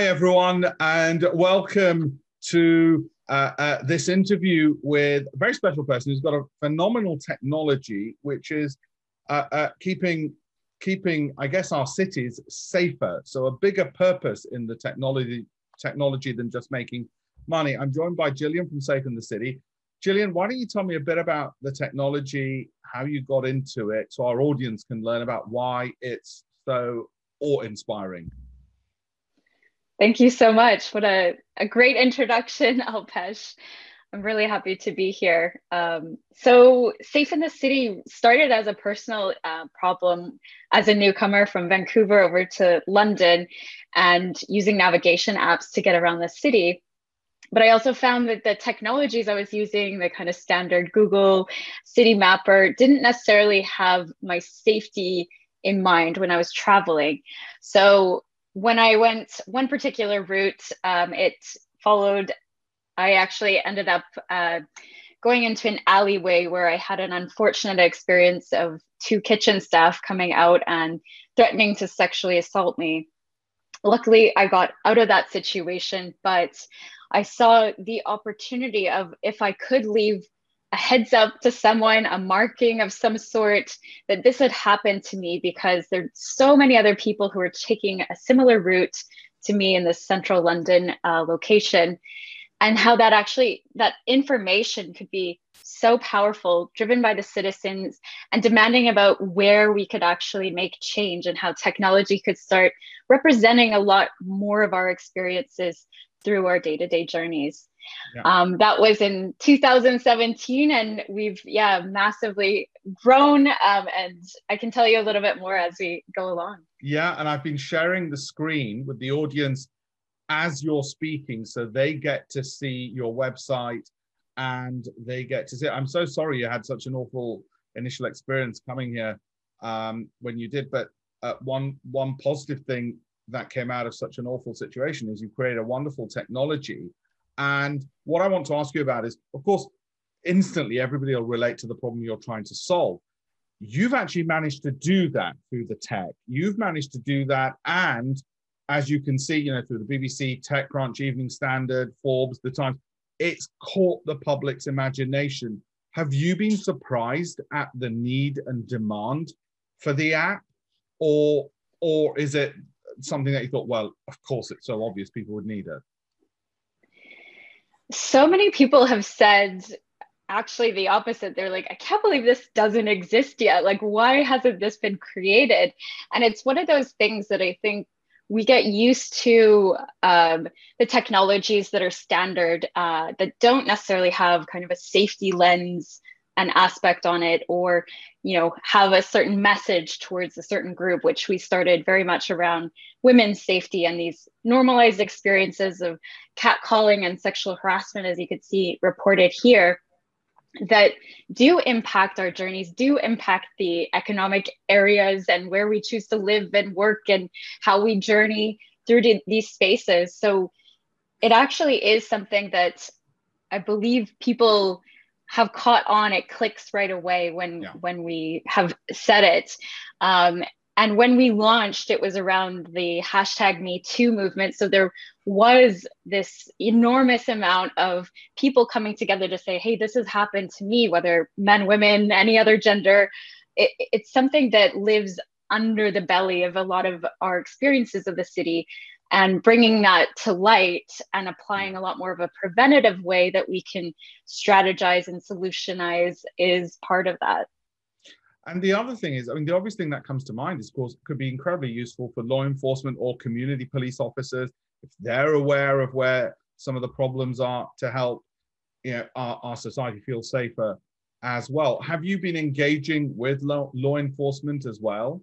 Hi, everyone, and welcome to uh, uh, this interview with a very special person who's got a phenomenal technology, which is uh, uh keeping, keeping, I guess, our cities safer. So a bigger purpose in the technology, technology than just making money. I'm joined by Jillian from Safe & the City. Jillian, why don't you tell me a bit about the technology, how you got into it, so our audience can learn about why it's so awe-inspiring. Thank you so much. What a, a great introduction, Alpesh. I'm really happy to be here. Um, so, Safe & the City started as a personal uh, problem as a newcomer from Vancouver over to London and using navigation apps to get around the city. But I also found that the technologies I was using, the kind of standard Google Citymapper, didn't necessarily have my safety in mind when I was traveling. So when I went one particular route, um, it followed, I actually ended up uh, going into an alleyway where I had an unfortunate experience of two kitchen staff coming out and threatening to sexually assault me. Luckily, I got out of that situation, but I saw the opportunity of if I could leave a heads up to someone, a marking of some sort that this had happened to me because there's so many other people who are taking a similar route to me in this central London uh, location and how that actually that information could be so powerful driven by the citizens and demanding about where we could actually make change and how technology could start representing a lot more of our experiences through our day-to-day journeys yeah. Um, that was in 2017, and we've yeah massively grown. Um, and I can tell you a little bit more as we go along. Yeah, and I've been sharing the screen with the audience as you're speaking, so they get to see your website and they get to see. I'm so sorry you had such an awful initial experience coming here um, when you did, but uh, one one positive thing that came out of such an awful situation is you created a wonderful technology and what I want to ask you about is, of course, instantly everybody will relate to the problem you're trying to solve. You've actually managed to do that through the tech. You've managed to do that. And as you can see, you know, through the BBC, TechCrunch, Evening Standard, Forbes, The Times, it's caught the public's imagination. Have you been surprised at the need and demand for the app? Or, or is it something that you thought, well, of course, it's so obvious people would need it? So many people have said actually the opposite. They're like, I can't believe this doesn't exist yet. Like, why hasn't this been created? And it's one of those things that I think we get used to um, the technologies that are standard uh, that don't necessarily have kind of a safety lens an aspect on it or you know have a certain message towards a certain group which we started very much around women's safety and these normalized experiences of catcalling and sexual harassment as you could see reported here that do impact our journeys do impact the economic areas and where we choose to live and work and how we journey through these spaces. So it actually is something that i believe people have caught on it clicks right away when yeah. when we have said it. Um, and when we launched it was around the hashtag me too movement. So there was this enormous amount of people coming together to say hey this has happened to me whether men women any other gender. It, it's something that lives under the belly of a lot of our experiences of the city and bringing that to light and applying mm. a lot more of a preventative way that we can strategize and solutionize is part of that. And the other thing is, I mean, the obvious thing that comes to mind is, of course, could be incredibly useful for law enforcement or community police officers if they're aware of where some of the problems are to help you know, our, our society feel safer as well. Have you been engaging with law, law enforcement as well?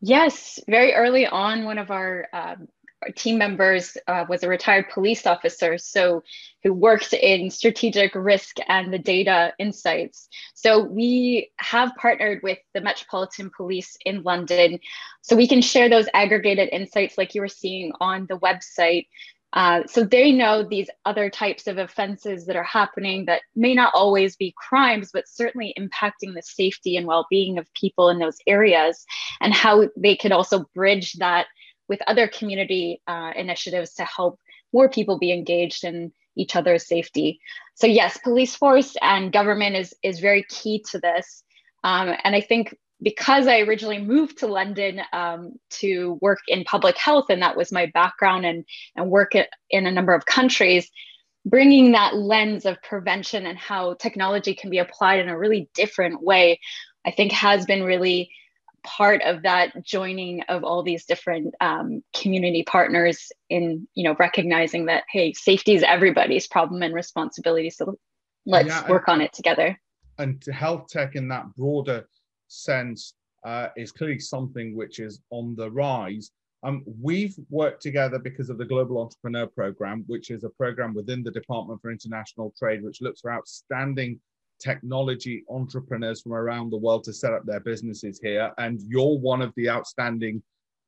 Yes, very early on, one of our, um, our team members uh, was a retired police officer, so who worked in strategic risk and the data insights. So we have partnered with the Metropolitan Police in London, so we can share those aggregated insights like you were seeing on the website uh, so they know these other types of offenses that are happening that may not always be crimes, but certainly impacting the safety and well being of people in those areas, and how they could also bridge that with other community uh, initiatives to help more people be engaged in each other's safety. So yes, police force and government is is very key to this. Um, and I think because I originally moved to London um, to work in public health, and that was my background and, and work in a number of countries, bringing that lens of prevention and how technology can be applied in a really different way, I think has been really part of that joining of all these different um, community partners in you know recognizing that hey safety is everybody's problem and responsibility so let's yeah, work on it together. And health tech in that broader sense uh, is clearly something which is on the rise. Um, we've worked together because of the Global Entrepreneur Program, which is a program within the Department for International Trade, which looks for outstanding technology entrepreneurs from around the world to set up their businesses here. And you're one of the outstanding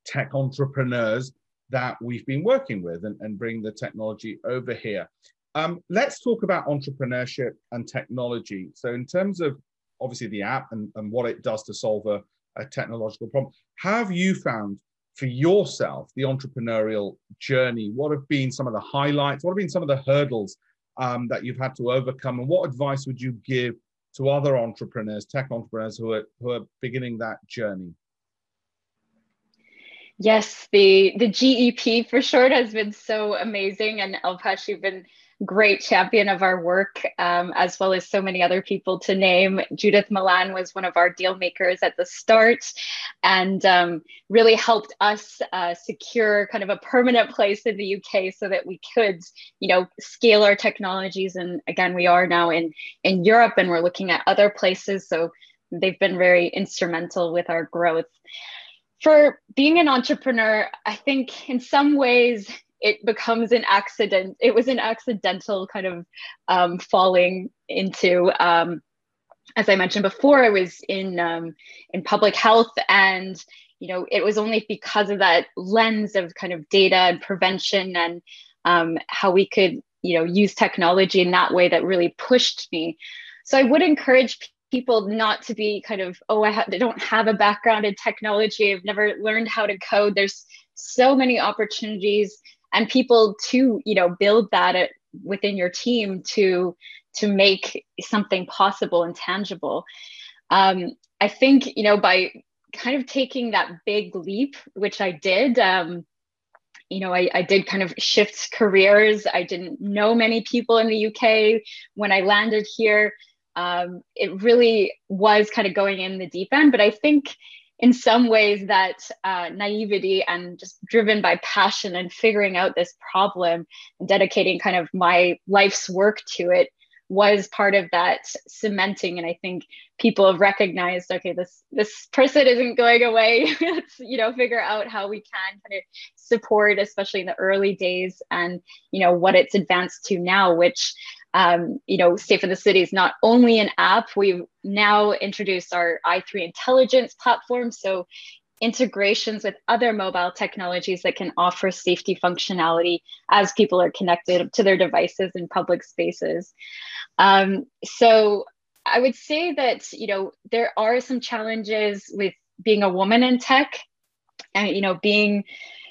tech entrepreneurs that we've been working with and, and bring the technology over here. Um, let's talk about entrepreneurship and technology. So, in terms of obviously the app and, and what it does to solve a, a technological problem. Have you found for yourself the entrepreneurial journey? What have been some of the highlights? What have been some of the hurdles um, that you've had to overcome? And what advice would you give to other entrepreneurs, tech entrepreneurs who are who are beginning that journey? Yes, the the GEP for short has been so amazing, and Alpesh, you've been great champion of our work, um, as well as so many other people to name. Judith Milan was one of our deal makers at the start and um, really helped us uh, secure kind of a permanent place in the UK so that we could, you know, scale our technologies. And again, we are now in, in Europe and we're looking at other places. So they've been very instrumental with our growth. For being an entrepreneur, I think in some ways it becomes an accident. It was an accidental kind of um, falling into. Um, as I mentioned before, I was in um, in public health, and you know, it was only because of that lens of kind of data and prevention and um, how we could, you know, use technology in that way that really pushed me. So I would encourage people not to be kind of, oh, I, ha- I don't have a background in technology. I've never learned how to code. There's so many opportunities and people to you know build that at, within your team to to make something possible and tangible. Um, i think you know by kind of taking that big leap which i did um, you know I, I did kind of shift careers. I didn't know many people in the uk when i landed here. Um, it really was kind of going in the deep end but i think in some ways that uh, naivety and just driven by passion and figuring out this problem and dedicating kind of my life's work to it was part of that cementing. And i think people have recognized okay this this person isn't going away. Let's you know figure out how we can kind of support especially in the early days and you know what it's advanced to now which um, you know, Safe & the City is not only an app, we've now introduced our i3 intelligence platform. So integrations with other mobile technologies that can offer safety functionality as people are connected to their devices in public spaces. Um, so I would say that, you know, there are some challenges with being a woman in tech and, you know, being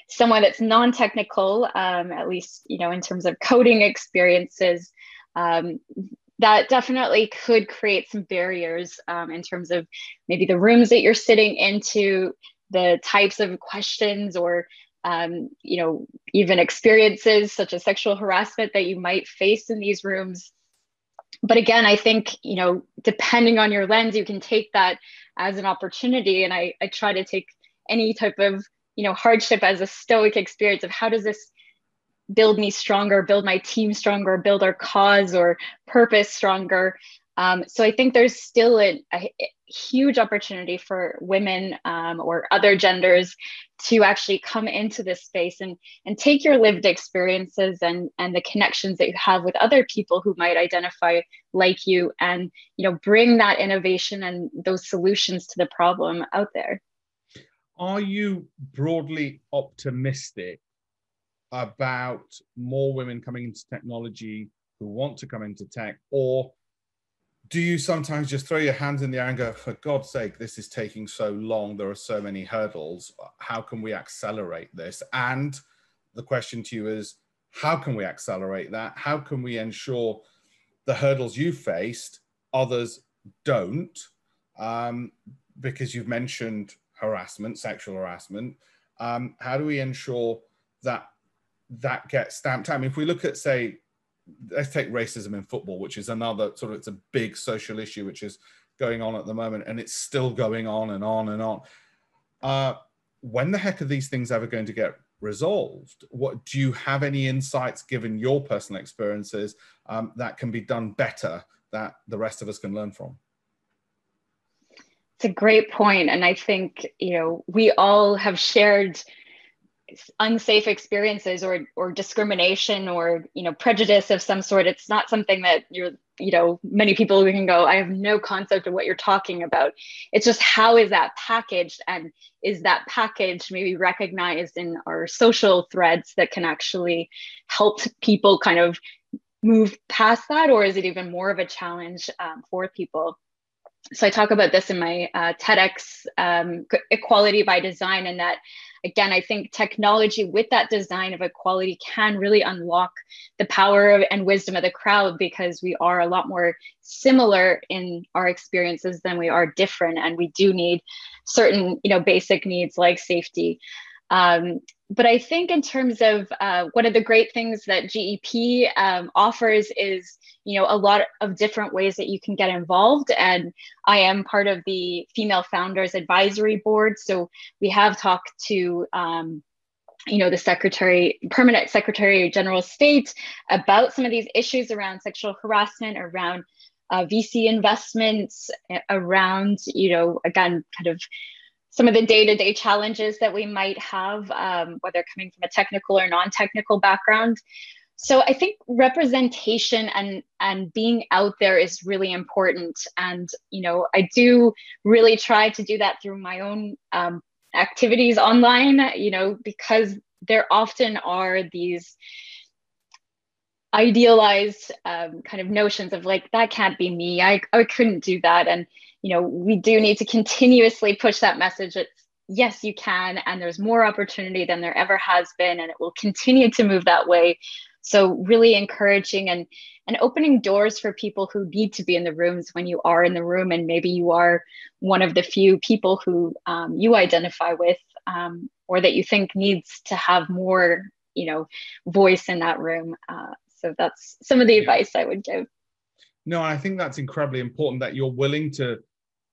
someone that's non-technical, um, at least, you know, in terms of coding experiences, um, that definitely could create some barriers um, in terms of maybe the rooms that you're sitting into, the types of questions or um, you know even experiences such as sexual harassment that you might face in these rooms. But again i think you know depending on your lens you can take that as an opportunity. And i, I try to take any type of you know hardship as a stoic experience of how does this build me stronger, build my team stronger, build our cause or purpose stronger. Um, so I think there's still a, a huge opportunity for women um, or other genders to actually come into this space and and take your lived experiences and and the connections that you have with other people who might identify like you and you know bring that innovation and those solutions to the problem out there are you broadly optimistic about more women coming into technology who want to come into tech or do you sometimes just throw your hands in the air and go, for God's sake, this is taking so long. There are so many hurdles. How can we accelerate this? And the question to you is, how can we accelerate that? How can we ensure the hurdles you faced, others don't? Um, because you've mentioned harassment, sexual harassment. Um, how do we ensure that that gets stamped out? I mean, if we look at, say, let's take racism in football, which is another sort of it's a big social issue which is going on at the moment, and it's still going on and on and on. Uh, when the heck are these things ever going to get resolved? What do you have any insights, given your personal experiences, um, that can be done better that the rest of us can learn from? It's a great point, and I think you know we all have shared unsafe experiences or or discrimination or you know prejudice of some sort it's not something that you're you know many people we can go i have no concept of what you're talking about. It's just how is that packaged? And is that package maybe recognized in our social threads that can actually help people kind of move past that? Or is it even more of a challenge um, for people? So i talk about this in my uh, tedx um, equality by design and that again, I think technology with that design of equality can really unlock the power and wisdom of the crowd because we are a lot more similar in our experiences than we are different. And we do need certain, you know, basic needs like safety. Um, but I think in terms of uh, one of the great things that GEP um, offers is, you know, a lot of different ways that you can get involved. And I am part of the Female Founders Advisory Board. So we have talked to, um, you know, the Secretary, Permanent Secretary General State about some of these issues around sexual harassment, around uh, VC investments, around, you know, again, kind of some of the day-to-day challenges that we might have, um, whether coming from a technical or non-technical background. So I think representation and and being out there is really important. And you know, I do really try to do that through my own um, activities online. You know, because there often are these idealized um, kind of notions of like that can't be me. I I couldn't do that and you know, we do need to continuously push that message. It's yes, you can, and there's more opportunity than there ever has been, and it will continue to move that way. So really encouraging and and opening doors for people who need to be in the rooms when you are in the room, and maybe you are one of the few people who um, you identify with, um, or that you think needs to have more, you know, voice in that room. Uh, so that's some of the advice I would give. No, I think that's incredibly important that you're willing to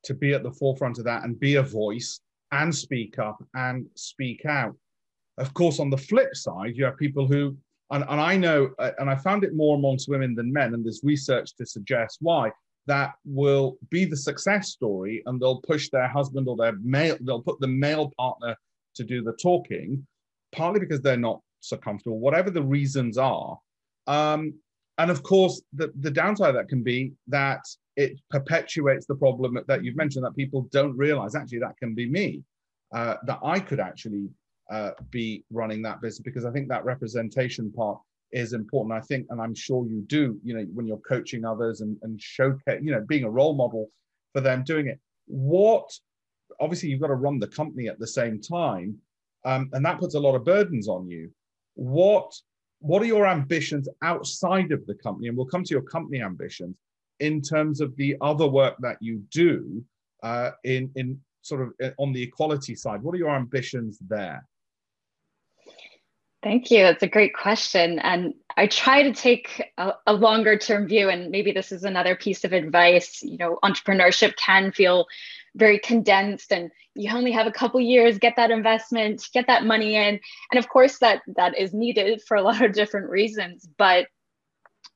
to be at the forefront of that and be a voice and speak up and speak out. Of course, on the flip side, you have people who, and, and I know, uh, and I found it more amongst women than men, and there's research to suggest why, that will be the success story and they'll push their husband or their male, they'll put the male partner to do the talking, partly because they're not so comfortable, whatever the reasons are. Um, and of course, the, the downside that can be that it perpetuates the problem that you've mentioned that people don't realize actually that can be me, uh, that I could actually uh, be running that business because I think that representation part is important. I think, and I'm sure you do, you know, when you're coaching others and, and showcase, you know, being a role model for them doing it. What, obviously, you've got to run the company at the same time, um, and that puts a lot of burdens on you. What what are your ambitions outside of the company? And we'll come to your company ambitions in terms of the other work that you do uh, in, in sort of uh, on the equality side. What are your ambitions there? Thank you. That's a great question. And I try to take a, a, longer term view. And maybe this is another piece of advice. You know, entrepreneurship can feel very condensed and you only have a couple years get that investment get that money in. And of course that that is needed for a lot of different reasons but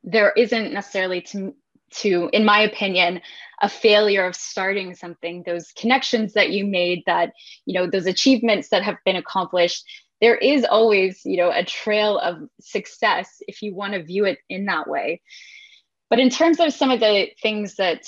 there isn't necessarily to to in my opinion a failure of starting something. Those connections that you made that you know those achievements that have been accomplished there is always you know a trail of success if you want to view it in that way. But in terms of some of the things that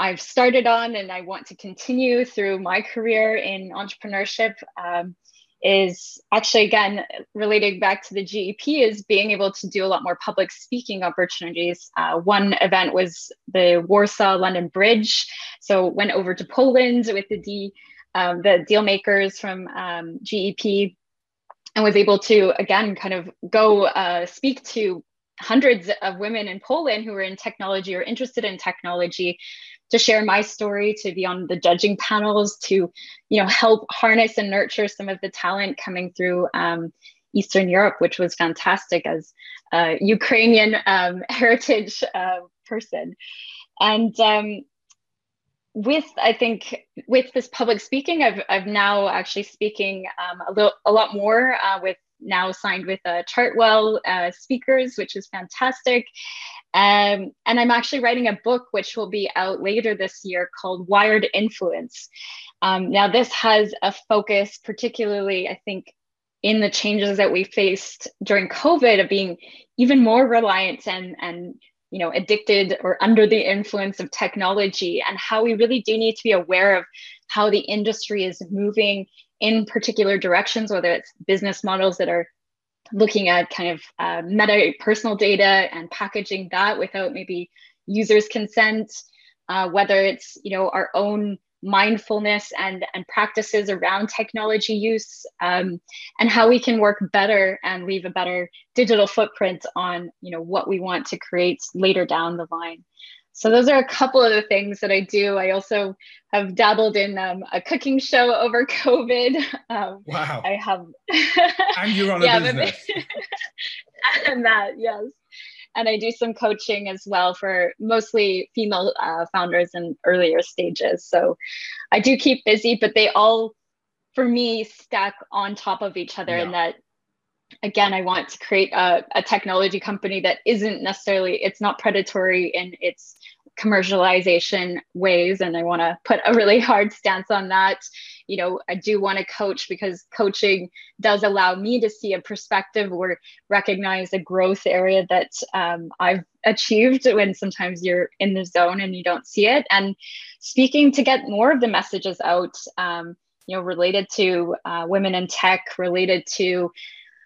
I've started on and I want to continue through my career in entrepreneurship. Um, is actually again relating back to the GEP is being able to do a lot more public speaking opportunities. Uh, one event was the Warsaw London Bridge, so went over to Poland with the D, um, the deal makers from um, GEP, and was able to again kind of go uh, speak to hundreds of women in Poland who were in technology or interested in technology to share my story, to be on the judging panels, to you know help harness and nurture some of the talent coming through um, Eastern Europe, which was fantastic as a Ukrainian um, heritage uh, person. And um, with I think with this public speaking, I've I've now actually speaking um, a little a lot more uh, with now signed with uh, Chartwell uh, Speakers, which is fantastic. Um, and I'm actually writing a book which will be out later this year called Wired Influence. Um, now, this has a focus, particularly, I think, in the changes that we faced during COVID of being even more reliant and, and you know, addicted or under the influence of technology, and how we really do need to be aware of how the industry is moving in particular directions, whether it's business models that are looking at kind of uh, meta personal data and packaging that without maybe users consent uh, whether it's you know our own mindfulness and and practices around technology use um, and how we can work better and leave a better digital footprint on you know what we want to create later down the line so those are a couple of the things that I do. I also have dabbled in um, a cooking show over COVID. Um, wow! I have. and you're on a yeah, business. and that, yes. And I do some coaching as well for mostly female uh, founders in earlier stages. So I do keep busy, but they all, for me, stack on top of each other. Yeah. In that again i want to create a, a, technology company that isn't necessarily it's not predatory in its commercialization ways and i want to put a really hard stance on that. You know i do want to coach because coaching does allow me to see a perspective or recognize a growth area that um, i've achieved when sometimes you're in the zone and you don't see it. And speaking to get more of the messages out um, you know related to uh, women in tech related to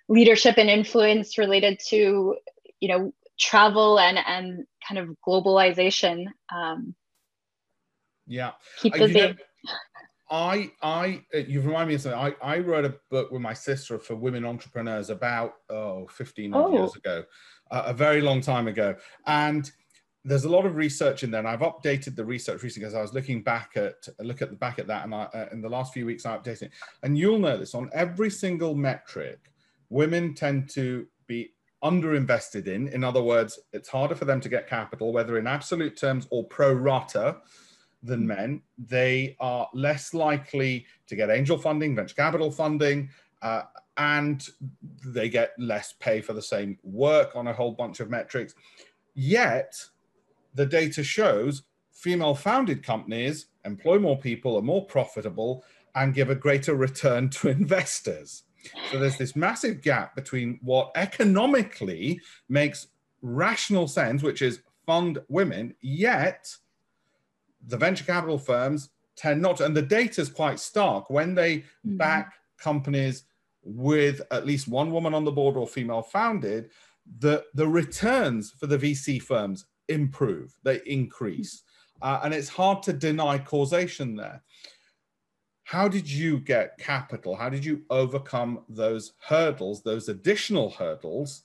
leadership and influence related to you know travel and and kind of globalization um, yeah keep busy. You know, I, I, uh, you remind me of something. I, I wrote a book with my sister for women entrepreneurs about oh 15 oh. years ago, uh, a very long time ago, and there's a lot of research in there, and I've updated the research recently because I was looking back at look at the back at that, and I, uh, in the last few weeks I updated it, and you'll notice on every single metric women tend to be underinvested in. In other words, it's harder for them to get capital, whether in absolute terms or pro rata than mm. men. They are less likely to get angel funding, venture capital funding, uh, and they get less pay for the same work on a whole bunch of metrics. Yet, the data shows female founded companies employ more people, are more profitable, and give a greater return to investors. So there's this massive gap between what economically makes rational sense, which is fund women, yet the venture capital firms tend not to, and the data is quite stark when they mm-hmm. back companies with at least one woman on the board or female founded, the, the returns for the VC firms improve, they increase. Uh, and it's hard to deny causation there how did you get capital? How did you overcome those hurdles, those additional hurdles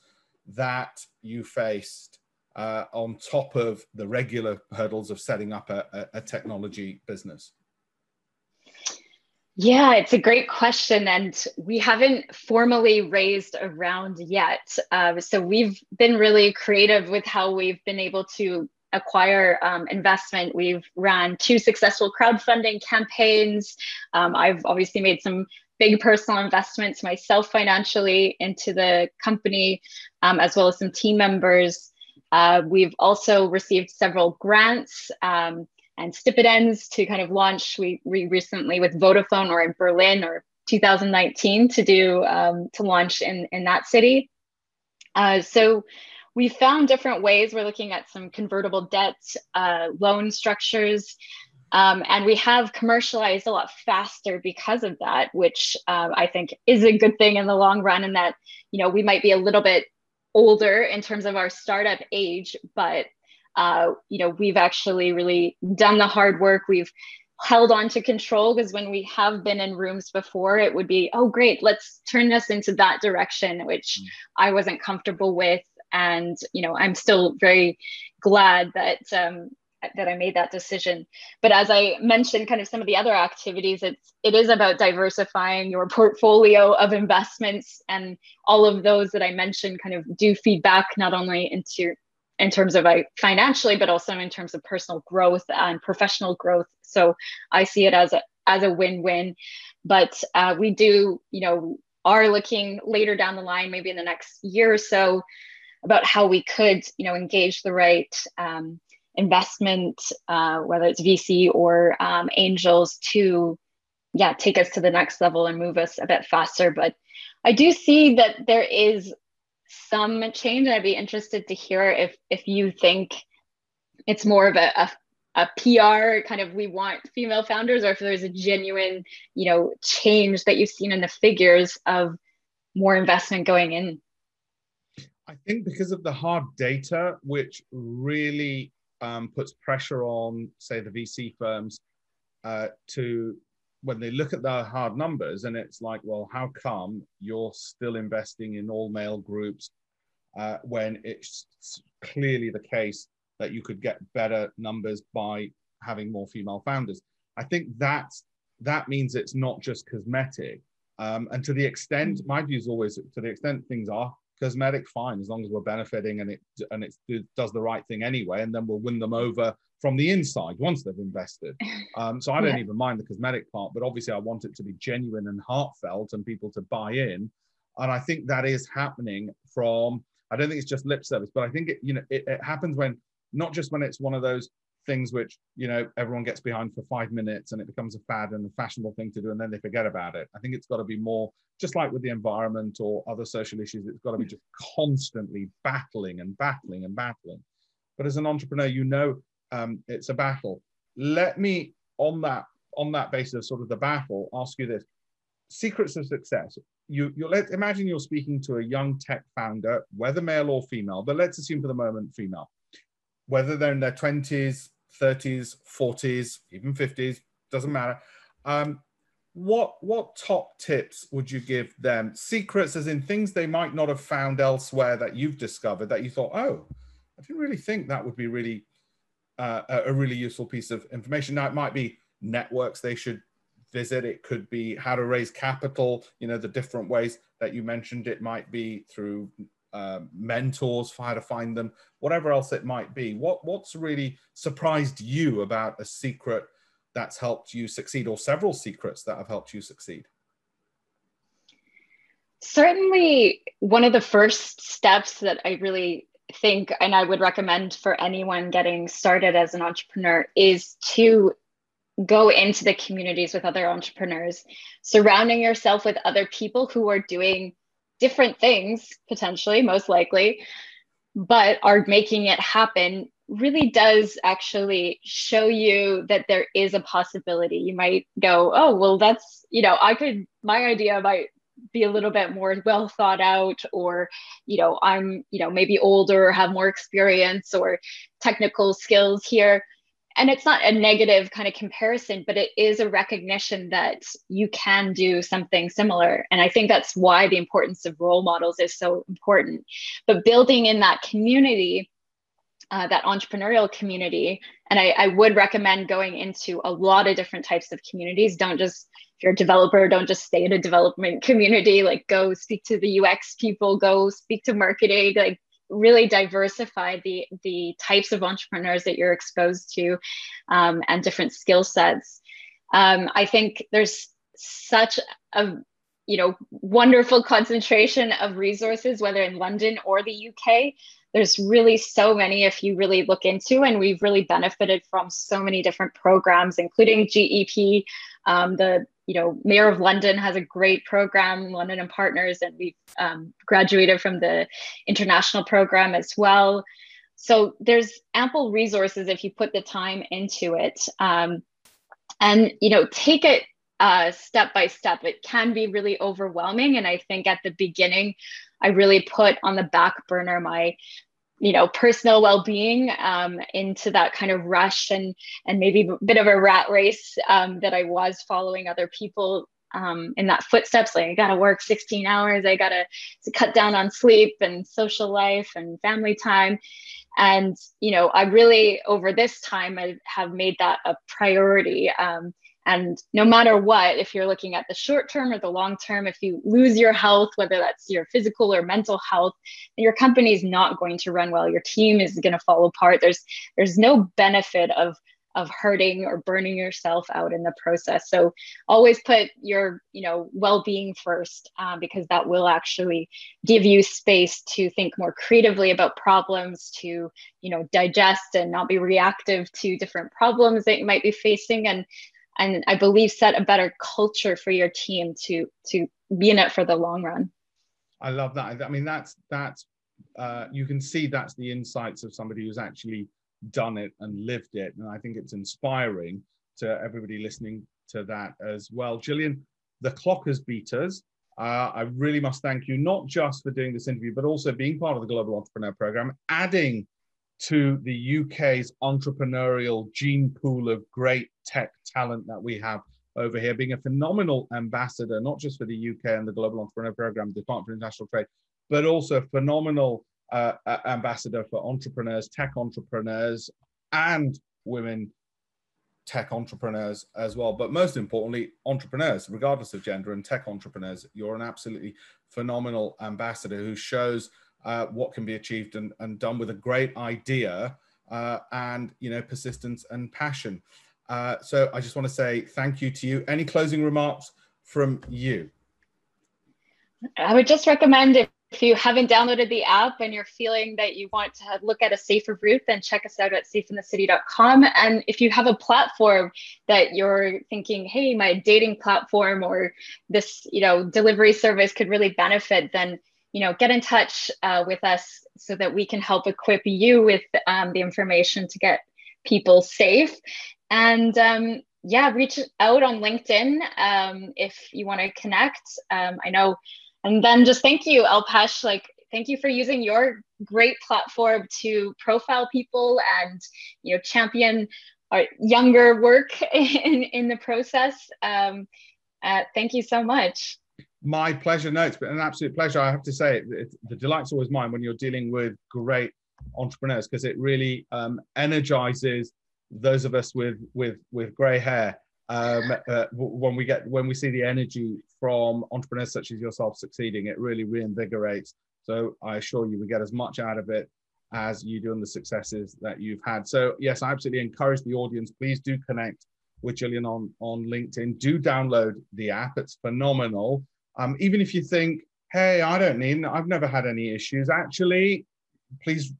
that you faced uh, on top of the regular hurdles of setting up a, a, technology business? Yeah, it's a great question. And we haven't formally raised a round yet. Uh, so we've been really creative with how we've been able to acquire um, investment. We've ran two successful crowdfunding campaigns. Um, I've obviously made some big personal investments myself financially into the company, um, as well as some team members. Uh, we've also received several grants um, and stipends to kind of launch. We, we recently with Vodafone or in Berlin or 2019 to do um, to launch in in that city. Uh, so we found different ways. We're looking at some convertible debt uh, loan structures. Um, and we have commercialized a lot faster because of that, which um, I think is a good thing in the long run. And that, you know, we might be a little bit older in terms of our startup age, but, uh, you know, we've actually really done the hard work. We've held on to control because when we have been in rooms before, it would be, oh, great, let's turn this into that direction, which mm. I wasn't comfortable with. And, you know, I'm still very glad that um, that I made that decision. But as I mentioned, kind of some of the other activities, it's it is about diversifying your portfolio of investments, and all of those that I mentioned kind of do feedback not only into in terms of financially, but also in terms of personal growth and professional growth. So I see it as a as a win-win. But uh, we do, you know, are looking later down the line, maybe in the next year or so, about how we could, you know, engage the right um, investment, uh, whether it's VC or um, angels, to yeah take us to the next level and move us a bit faster. But I do see that there is some change, and I'd be interested to hear if if you think it's more of a, a a PR kind of we want female founders, or if there's a genuine, you know, change that you've seen in the figures of more investment going in? I think because of the hard data, which really um, puts pressure on, say, the VC firms uh, to when they look at the hard numbers and it's like, well, how come you're still investing in all male groups uh, when it's clearly the case that you could get better numbers by having more female founders? I think that's that means it's not just cosmetic. Um, and to the extent, my view is always to the extent things are cosmetic, fine, as long as we're benefiting and it and it does the right thing anyway, and then we'll win them over from the inside once they've invested. Um, so I don't yeah. even mind the cosmetic part, but obviously I want it to be genuine and heartfelt and people to buy in. And I think that is happening from. I don't think it's just lip service, but I think it you know it, it happens when not just when it's one of those things which you know everyone gets behind for five minutes and it becomes a fad and a fashionable thing to do and then they forget about it. I think it's got to be more just like with the environment or other social issues it's got to be just constantly battling and battling and battling. But as an entrepreneur you know um, it's a battle. Let me on that on that basis of sort of the battle ask you this. Secrets of success. You you let imagine you're speaking to a young tech founder whether male or female but let's assume for the moment female. Whether they're in their 20s 30s, 40s, even 50s, doesn't matter. Um, what what top tips would you give them? Secrets, as in things they might not have found elsewhere that you've discovered that you thought, oh, I didn't really think that would be really uh, a really useful piece of information. Now it might be networks they should visit. It could be how to raise capital. You know the different ways that you mentioned. It might be through uh, mentors how to find them, whatever else it might be. What what's really surprised you about a secret that's helped you succeed, or several secrets that have helped you succeed? Certainly, one of the first steps that I really think and I would recommend for anyone getting started as an entrepreneur is to go into the communities with other entrepreneurs, surrounding yourself with other people who are doing different things potentially most likely but are making it happen really does actually show you that there is a possibility. You might go oh well that's you know i could my idea might be a little bit more well thought out or you know i'm you know maybe older have more experience or technical skills here and it's not a negative kind of comparison but it is a recognition that you can do something similar. And i think that's why the importance of role models is so important. But building in that community uh, that entrepreneurial community and I, I would recommend going into a lot of different types of communities. Don't just if you're a developer don't just stay in a development community. Like go speak to the ux people go speak to marketing like really diversify the the types of entrepreneurs that you're exposed to um, and different skill sets. Um, i think there's such a you know wonderful concentration of resources whether in london or the uk there's really so many if you really look into and we've really benefited from so many different programs including gep um, the you know, Mayor of London has a great program, London and Partners, and we've um, graduated from the international program as well. So there's ample resources if you put the time into it. Um, and you know take it uh, step by step. It can be really overwhelming, and I think at the beginning, I really put on the back burner my you know personal well-being um, into that kind of rush and and maybe a bit of a rat race um, that i was following other people um, in that footsteps like i gotta work 16 hours i gotta cut down on sleep and social life and family time. And you know i really over this time i have made that a priority um, and no matter what, if you're looking at the short term or the long term, if you lose your health, whether that's your physical or mental health, your company is not going to run well. Your team is going to fall apart. There's there's no benefit of of hurting or burning yourself out in the process. So always put your you know well-being first um, because that will actually give you space to think more creatively about problems, to you know digest and not be reactive to different problems that you might be facing and and I believe set a better culture for your team to to be in it for the long run. I love that. I mean, that's that's uh, you can see that's the insights of somebody who's actually done it and lived it, and I think it's inspiring to everybody listening to that as well. Jillian, the clock has beat us. Uh, I really must thank you not just for doing this interview, but also being part of the Global Entrepreneur Program, adding to the UK's entrepreneurial gene pool of great tech talent that we have over here, being a phenomenal ambassador, not just for the UK and the Global Entrepreneur Program, the Department for International Trade, but also a phenomenal uh, ambassador for entrepreneurs, tech entrepreneurs, and women tech entrepreneurs as well. But most importantly, entrepreneurs, regardless of gender, and tech entrepreneurs. You're an absolutely phenomenal ambassador who shows uh, what can be achieved and, and done with a great idea uh, and you know persistence and passion. Uh, so I just want to say thank you to you. Any closing remarks from you? I would just recommend if, you haven't downloaded the app and you're feeling that you want to look at a safer route, then check us out at safeandthecity.com. And if you have a platform that you're thinking, hey, my dating platform or this, you know, delivery service could really benefit, then you know, get in touch uh, with us so that we can help equip you with um, the information to get people safe. And um, yeah, reach out on LinkedIn um, if you want to connect. Um, I know. And then just thank you, Alpesh. Like, thank you for using your great platform to profile people and you know champion our younger work in in the process. Um, uh, thank you so much. My pleasure. No, it's been an absolute pleasure. I have to say, it, the delight's always mine when you're dealing with great entrepreneurs because it really um, energizes those of us with with with grey hair um, uh, when we get when we see the energy from entrepreneurs such as yourself succeeding. It really reinvigorates. So I assure you, we get as much out of it as you do and the successes that you've had. So yes, I absolutely encourage the audience. Please do connect with Jillian on on LinkedIn. Do download the app. It's phenomenal. Um, even if you think, hey, I don't need, I've never had any issues. Actually, please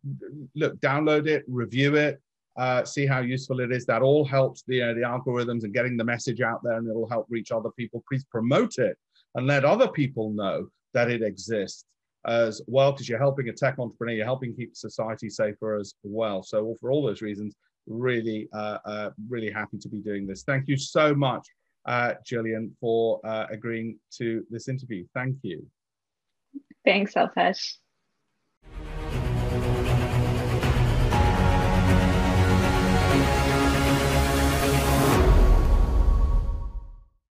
look, download it, review it, uh, see how useful it is. That all helps the uh, the algorithms and getting the message out there, and it'll help reach other people. Please promote it and let other people know that it exists as well, because you're helping a tech entrepreneur, you're helping keep society safer as well. So, for all those reasons, really, uh, uh really happy to be doing this. Thank you so much uh, Jillian, for uh, agreeing to this interview. Thank you. Thanks, Alpesh.